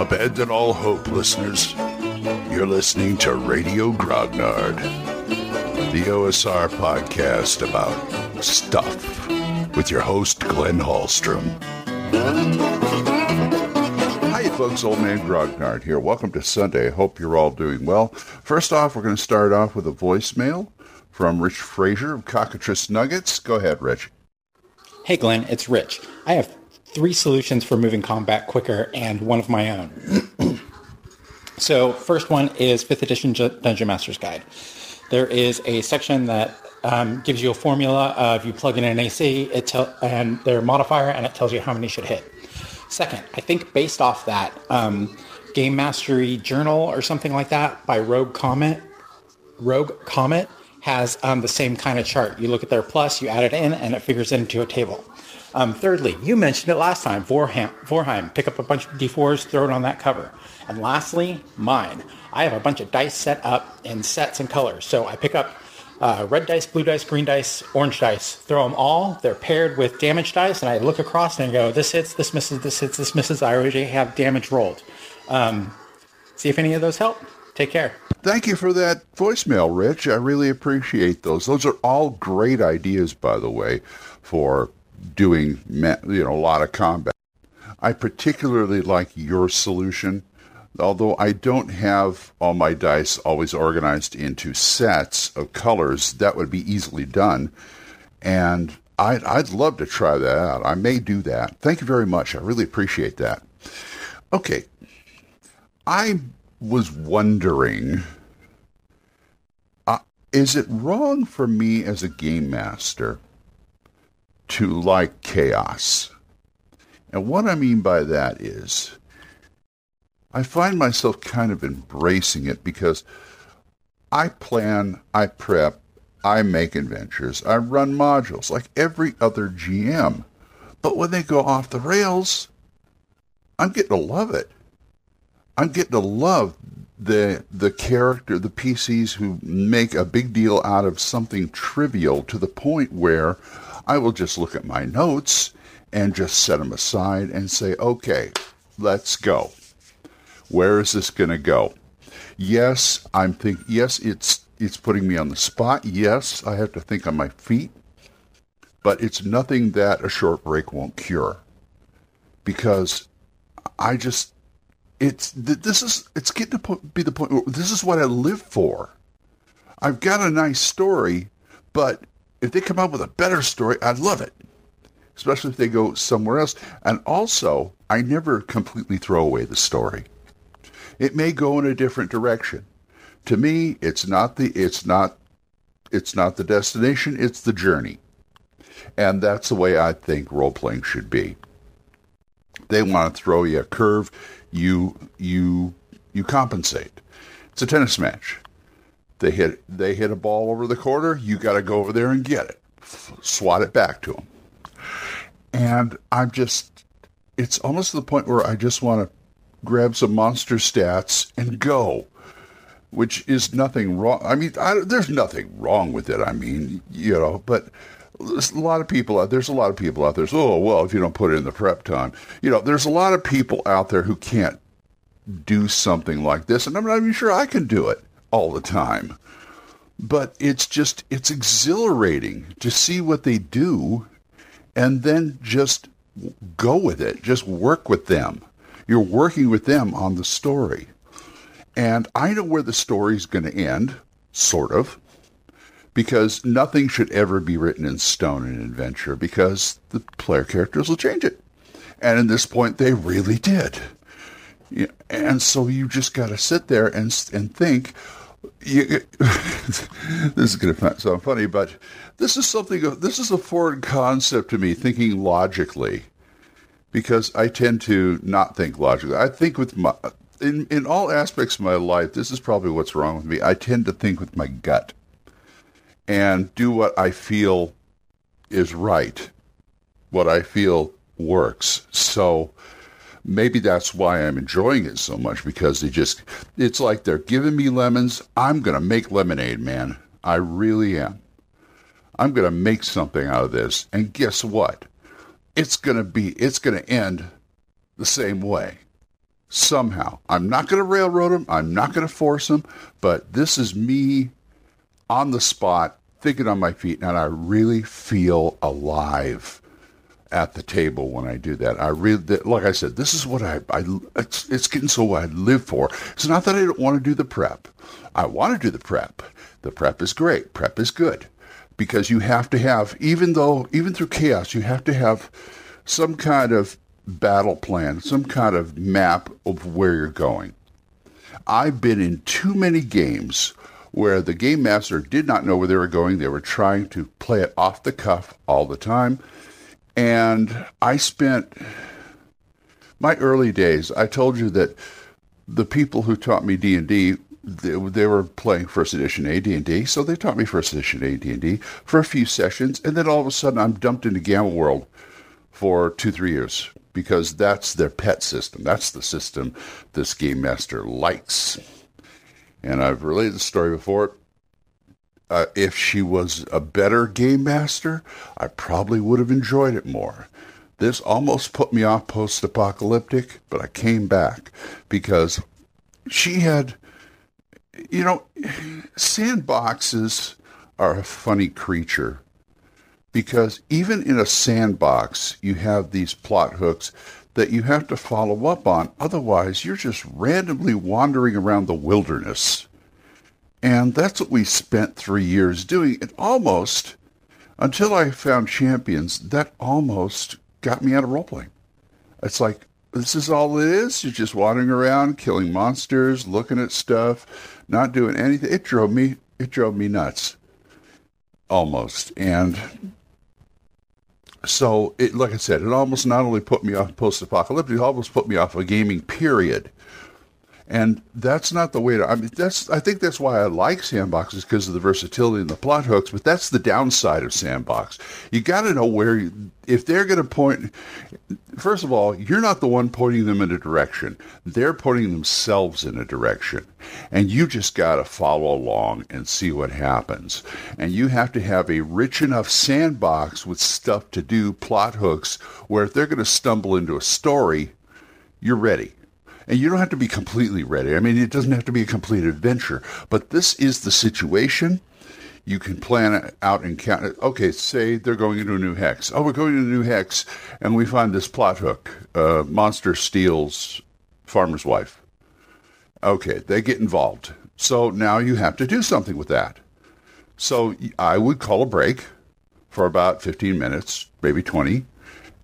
Abandon all hope, listeners. You're listening to Radio Grognard, the OSR podcast about stuff with your host, Glenn Hallstrom. Hi, folks. Old Man Grognard here. Welcome to Sunday. Hope you're all doing well. First off, we're going to start off with a voicemail from Rich Fraser of Cockatrice Nuggets. Go ahead, Rich. Hey, Glenn. It's Rich. I have three solutions for moving combat quicker and one of my own. so, first one is 5th edition Dungeon Master's Guide. There is a section that um, gives you a formula of you plug in an AC it tell, and their modifier, and it tells you how many should hit. Second, I think based off that, um, Game Mastery Journal or something like that by Rogue Comet, Rogue Comet has um, the same kind of chart. You look at their plus, you add it in, and it figures into a table. Um, thirdly, you mentioned it last time, Vornheim. Pick up a bunch of D4s, throw it on that cover. And lastly, mine. I have a bunch of dice set up in sets and colors. So I pick up uh, red dice, blue dice, green dice, orange dice, throw them all. They're paired with damage dice, and I look across and go, this hits, this misses, this hits, this misses. I already have damage rolled. Um, see if any of those help. Take care. Thank you for that voicemail, Rich. I really appreciate those. Those are all great ideas, by the way, for doing you know a lot of combat. I particularly like your solution, although I don't have all my dice always organized into sets of colors. That would be easily done, and I'd, I'd love to try that out. I may do that. Thank you very much. I really appreciate that. Okay, I was wondering. Uh, is it wrong for me as a game master to like chaos. And what I mean by that is, I find myself kind of embracing it because I plan, I prep, I make adventures, I run modules like every other GM. But when they go off the rails, I'm getting to love it. I'm getting to love the the character, the PCs who make a big deal out of something trivial to the point where I will just look at my notes and just set them aside and say, okay, let's go. Where is this going to go? Yes, I'm thinking. Yes, it's it's putting me on the spot. Yes, I have to think on my feet, but it's nothing that a short break won't cure. Because I just it's this is it's getting to be the point. This is what I live for. I've got a nice story, but if they come up with a better story, I'd love it. Especially if they go somewhere else. And also, I never completely throw away the story. It may go in a different direction. To me, it's not the it's not it's not the destination, it's the journey. And that's the way I think role playing should be. They want to throw you a curve, you you you compensate. It's a tennis match. They hit they hit a ball over the corner. You got to go over there and get it, swat it back to them. And I'm just, it's almost to the point where I just want to grab some monster stats and go, which is nothing wrong. I mean, I, there's nothing wrong with it. I mean, you know, but there's a lot of people out there's a lot of people out there so, oh well if you don't put it in the prep time you know there's a lot of people out there who can't do something like this and i'm not even sure i can do it all the time. But it's just, it's exhilarating to see what they do and then just go with it. Just work with them. You're working with them on the story. And I know where the story's going to end, sort of, because nothing should ever be written in stone in adventure because the player characters will change it. And at this point, they really did. And so you just got to sit there and, and think, you, this is going to sound funny, but this is something. This is a foreign concept to me. Thinking logically, because I tend to not think logically. I think with my in in all aspects of my life. This is probably what's wrong with me. I tend to think with my gut and do what I feel is right, what I feel works. So maybe that's why I'm enjoying it so much because they just, it's like they're giving me lemons. I'm going to make lemonade, man. I really am. I'm going to make something out of this. And guess what? It's going to be, it's going to end the same way. somehow. I'm not going to railroad them. I'm not going to force them. But this is me on the spot, thinking on my feet, and I really feel alive at the table when I do that. I really, like I said, this is what I, I it's, it's getting so what I live for. It's not that I don't want to do the prep. I want to do the prep. The prep is great. Prep is good because you have to have, even though, even through chaos, you have to have some kind of battle plan, some kind of map of where you're going. I've been in too many games where the game master did not know where they were going. They were trying to play it off the cuff all the time. And I spent my early days, I told you that the people who taught me D&D they, they, were playing first edition AD&D, so they taught me first edition AD&D for a few sessions, and then all of a sudden I'm dumped into Gamma World for two, three years because that's their pet system. That's the system this game master likes. And I've related the story before. Uh, if she was a better game master, I probably would have enjoyed it more. This almost put me off post apocalyptic, but I came back because she had, you know, sandboxes are a funny creature because even in a sandbox, you have these plot hooks that you have to follow up on. Otherwise, you're just randomly wandering around the wilderness. And that's what we spent three years doing. It almost, until I found champions, that almost got me out of roleplaying. It's like, this is all it is. You're just wandering around, killing monsters, looking at stuff, not doing anything. It drove me, it drove me nuts. Almost. And so, it, like I said, it almost not only put me off post-apocalyptic, it almost put me off a gaming period. And that's not the way to. I mean, that's. I think that's why I like sandboxes because of the versatility and the plot hooks. But that's the downside of sandbox. You got to know where. You, if they're going to point, first of all, you're not the one pointing them in a direction. They're pointing themselves in a direction, and you just got to follow along and see what happens. And you have to have a rich enough sandbox with stuff to do, plot hooks, where if they're going to stumble into a story, you're ready and you don't have to be completely ready. I mean, it doesn't have to be a complete adventure, but this is the situation. You can plan it out and count. Okay, say they're going into a new hex. Oh, we're going into a new hex, and we find this plot hook. Uh, monster steals farmer's wife. Okay, they get involved. So now you have to do something with that. So I would call a break for about 15 minutes, maybe 20,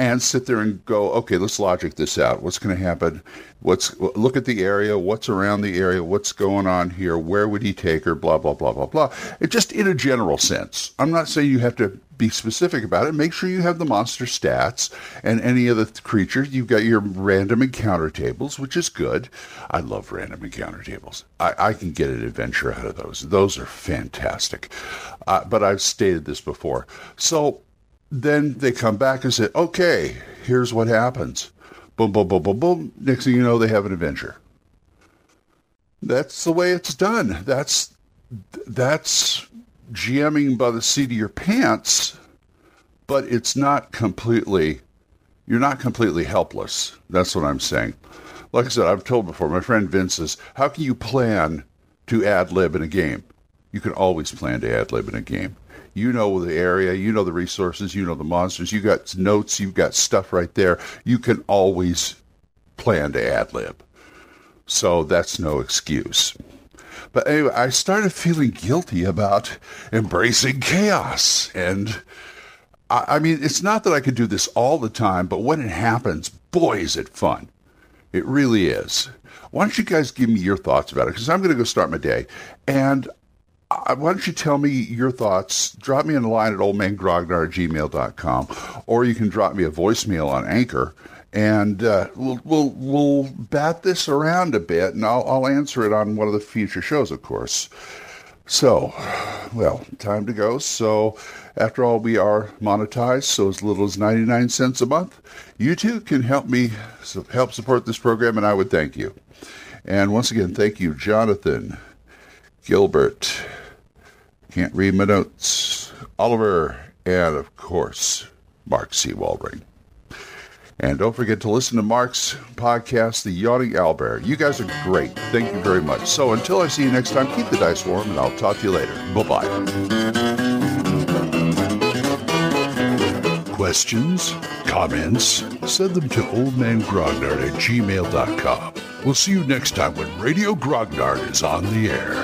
and sit there and go, okay, let's logic this out. What's going to happen? What's look at the area? What's around the area? What's going on here? Where would he take her? Blah blah blah blah blah. It just in a general sense. I'm not saying you have to be specific about it. Make sure you have the monster stats and any other creatures. You've got your random encounter tables, which is good. I love random encounter tables. I, I can get an adventure out of those. Those are fantastic. Uh, but I've stated this before. So then they come back and say, okay, here's what happens. Boom, boom, boom, boom, boom. Next thing you know, they have an adventure. That's the way it's done. That's that's GMing by the seat of your pants, but it's not completely. You're not completely helpless. That's what I'm saying. Like I said, I've told before. My friend Vince says, "How can you plan to ad lib in a game? You can always plan to ad lib in a game." You know the area, you know the resources, you know the monsters, you got notes, you've got stuff right there. You can always plan to ad lib. So that's no excuse. But anyway, I started feeling guilty about embracing chaos. And I, I mean, it's not that I could do this all the time, but when it happens, boy, is it fun. It really is. Why don't you guys give me your thoughts about it? Because I'm going to go start my day. And why don't you tell me your thoughts? Drop me a line at oldmangrognard at gmail.com, or you can drop me a voicemail on Anchor, and uh, we'll, we'll, we'll bat this around a bit, and I'll, I'll answer it on one of the future shows, of course. So, well, time to go. So, after all, we are monetized, so as little as 99 cents a month. You too can help me help support this program, and I would thank you. And once again, thank you, Jonathan, Gilbert, can't read my notes. Oliver, and of course, Mark C. Walring. And don't forget to listen to Mark's podcast, The Yawning Owlbear. You guys are great. Thank you very much. So until I see you next time, keep the dice warm, and I'll talk to you later. Bye bye. Questions? Comments? Send them to oldmangrognard at gmail.com. We'll see you next time when Radio Grognard is on the air.